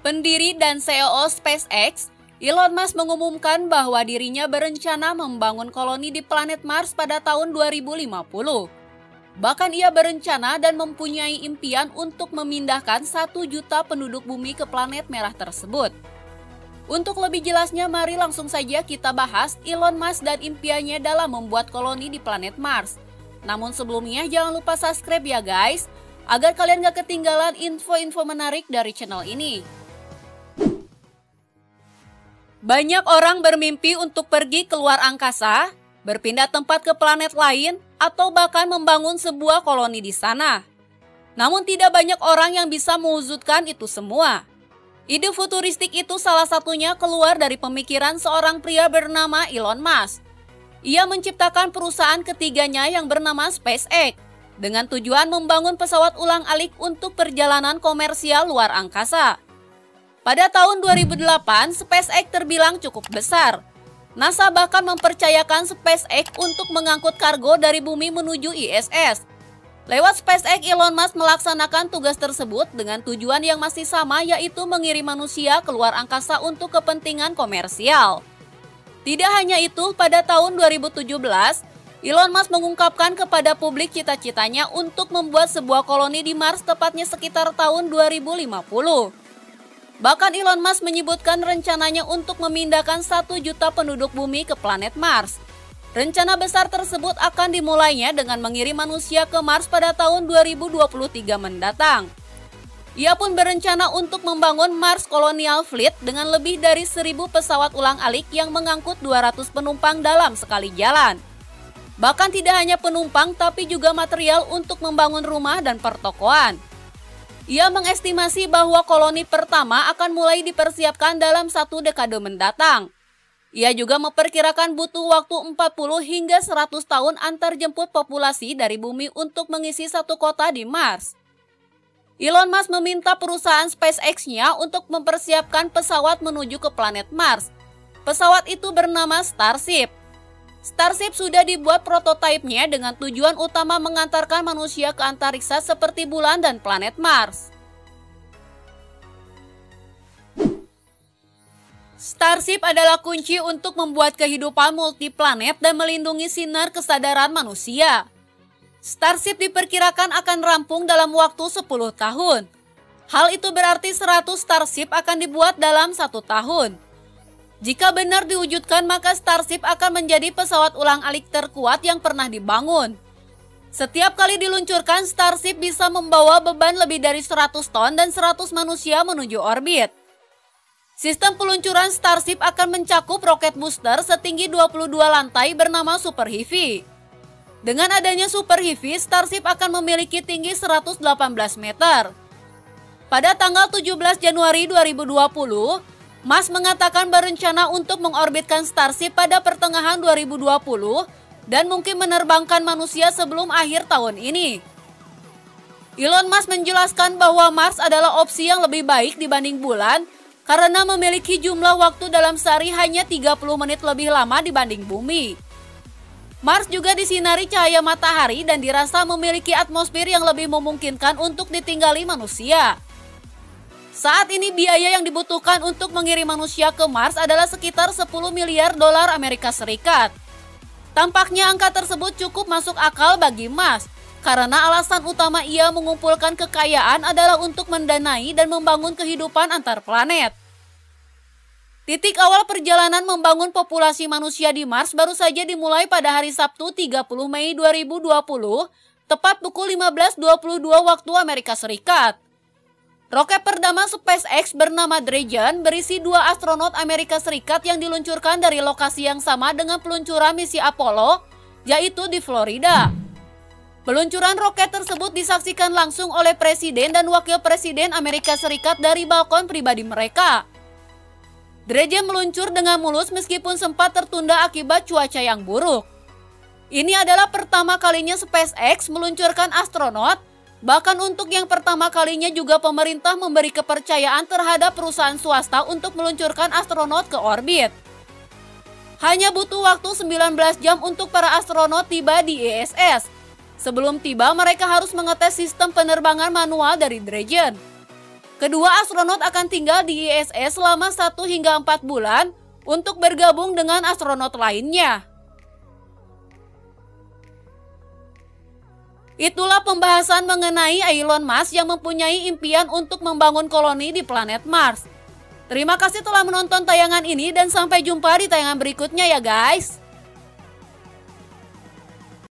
Pendiri dan CEO SpaceX, Elon Musk mengumumkan bahwa dirinya berencana membangun koloni di planet Mars pada tahun 2050. Bahkan ia berencana dan mempunyai impian untuk memindahkan satu juta penduduk bumi ke planet merah tersebut. Untuk lebih jelasnya, mari langsung saja kita bahas Elon Musk dan impiannya dalam membuat koloni di planet Mars. Namun sebelumnya jangan lupa subscribe ya guys, agar kalian gak ketinggalan info-info menarik dari channel ini. Banyak orang bermimpi untuk pergi keluar angkasa, berpindah tempat ke planet lain, atau bahkan membangun sebuah koloni di sana. Namun tidak banyak orang yang bisa mewujudkan itu semua. Ide futuristik itu salah satunya keluar dari pemikiran seorang pria bernama Elon Musk. Ia menciptakan perusahaan ketiganya yang bernama SpaceX dengan tujuan membangun pesawat ulang-alik untuk perjalanan komersial luar angkasa. Pada tahun 2008, SpaceX terbilang cukup besar. NASA bahkan mempercayakan SpaceX untuk mengangkut kargo dari bumi menuju ISS. Lewat SpaceX, Elon Musk melaksanakan tugas tersebut dengan tujuan yang masih sama yaitu mengirim manusia keluar angkasa untuk kepentingan komersial. Tidak hanya itu, pada tahun 2017, Elon Musk mengungkapkan kepada publik cita-citanya untuk membuat sebuah koloni di Mars tepatnya sekitar tahun 2050. Bahkan Elon Musk menyebutkan rencananya untuk memindahkan satu juta penduduk bumi ke planet Mars. Rencana besar tersebut akan dimulainya dengan mengirim manusia ke Mars pada tahun 2023 mendatang. Ia pun berencana untuk membangun Mars Colonial Fleet dengan lebih dari 1000 pesawat ulang-alik yang mengangkut 200 penumpang dalam sekali jalan. Bahkan tidak hanya penumpang tapi juga material untuk membangun rumah dan pertokoan. Ia mengestimasi bahwa koloni pertama akan mulai dipersiapkan dalam satu dekade mendatang. Ia juga memperkirakan butuh waktu 40 hingga 100 tahun antar jemput populasi dari bumi untuk mengisi satu kota di Mars. Elon Musk meminta perusahaan SpaceX-nya untuk mempersiapkan pesawat menuju ke planet Mars. Pesawat itu bernama Starship. Starship sudah dibuat prototipenya dengan tujuan utama mengantarkan manusia ke antariksa seperti bulan dan planet Mars. Starship adalah kunci untuk membuat kehidupan multiplanet dan melindungi sinar kesadaran manusia. Starship diperkirakan akan rampung dalam waktu 10 tahun. Hal itu berarti 100 Starship akan dibuat dalam satu tahun. Jika benar diwujudkan, maka Starship akan menjadi pesawat ulang-alik terkuat yang pernah dibangun. Setiap kali diluncurkan, Starship bisa membawa beban lebih dari 100 ton dan 100 manusia menuju orbit. Sistem peluncuran Starship akan mencakup roket booster setinggi 22 lantai bernama Super Heavy. Dengan adanya Super Heavy, Starship akan memiliki tinggi 118 meter. Pada tanggal 17 Januari 2020, Mas mengatakan berencana untuk mengorbitkan Starship pada pertengahan 2020 dan mungkin menerbangkan manusia sebelum akhir tahun ini. Elon Musk menjelaskan bahwa Mars adalah opsi yang lebih baik dibanding bulan karena memiliki jumlah waktu dalam sehari hanya 30 menit lebih lama dibanding bumi. Mars juga disinari cahaya matahari dan dirasa memiliki atmosfer yang lebih memungkinkan untuk ditinggali manusia. Saat ini biaya yang dibutuhkan untuk mengirim manusia ke Mars adalah sekitar 10 miliar dolar Amerika Serikat. Tampaknya angka tersebut cukup masuk akal bagi Musk, karena alasan utama ia mengumpulkan kekayaan adalah untuk mendanai dan membangun kehidupan antar planet. Titik awal perjalanan membangun populasi manusia di Mars baru saja dimulai pada hari Sabtu 30 Mei 2020, tepat pukul 15.22 waktu Amerika Serikat. Roket pertama SpaceX bernama Dragon berisi dua astronot Amerika Serikat yang diluncurkan dari lokasi yang sama dengan peluncuran misi Apollo, yaitu di Florida. Peluncuran roket tersebut disaksikan langsung oleh Presiden dan Wakil Presiden Amerika Serikat dari balkon pribadi mereka. Dragon meluncur dengan mulus meskipun sempat tertunda akibat cuaca yang buruk. Ini adalah pertama kalinya SpaceX meluncurkan astronot Bahkan untuk yang pertama kalinya juga pemerintah memberi kepercayaan terhadap perusahaan swasta untuk meluncurkan astronot ke orbit. Hanya butuh waktu 19 jam untuk para astronot tiba di ISS. Sebelum tiba, mereka harus mengetes sistem penerbangan manual dari Dragon. Kedua astronot akan tinggal di ISS selama 1 hingga 4 bulan untuk bergabung dengan astronot lainnya. Itulah pembahasan mengenai Elon Musk yang mempunyai impian untuk membangun koloni di planet Mars. Terima kasih telah menonton tayangan ini dan sampai jumpa di tayangan berikutnya ya guys.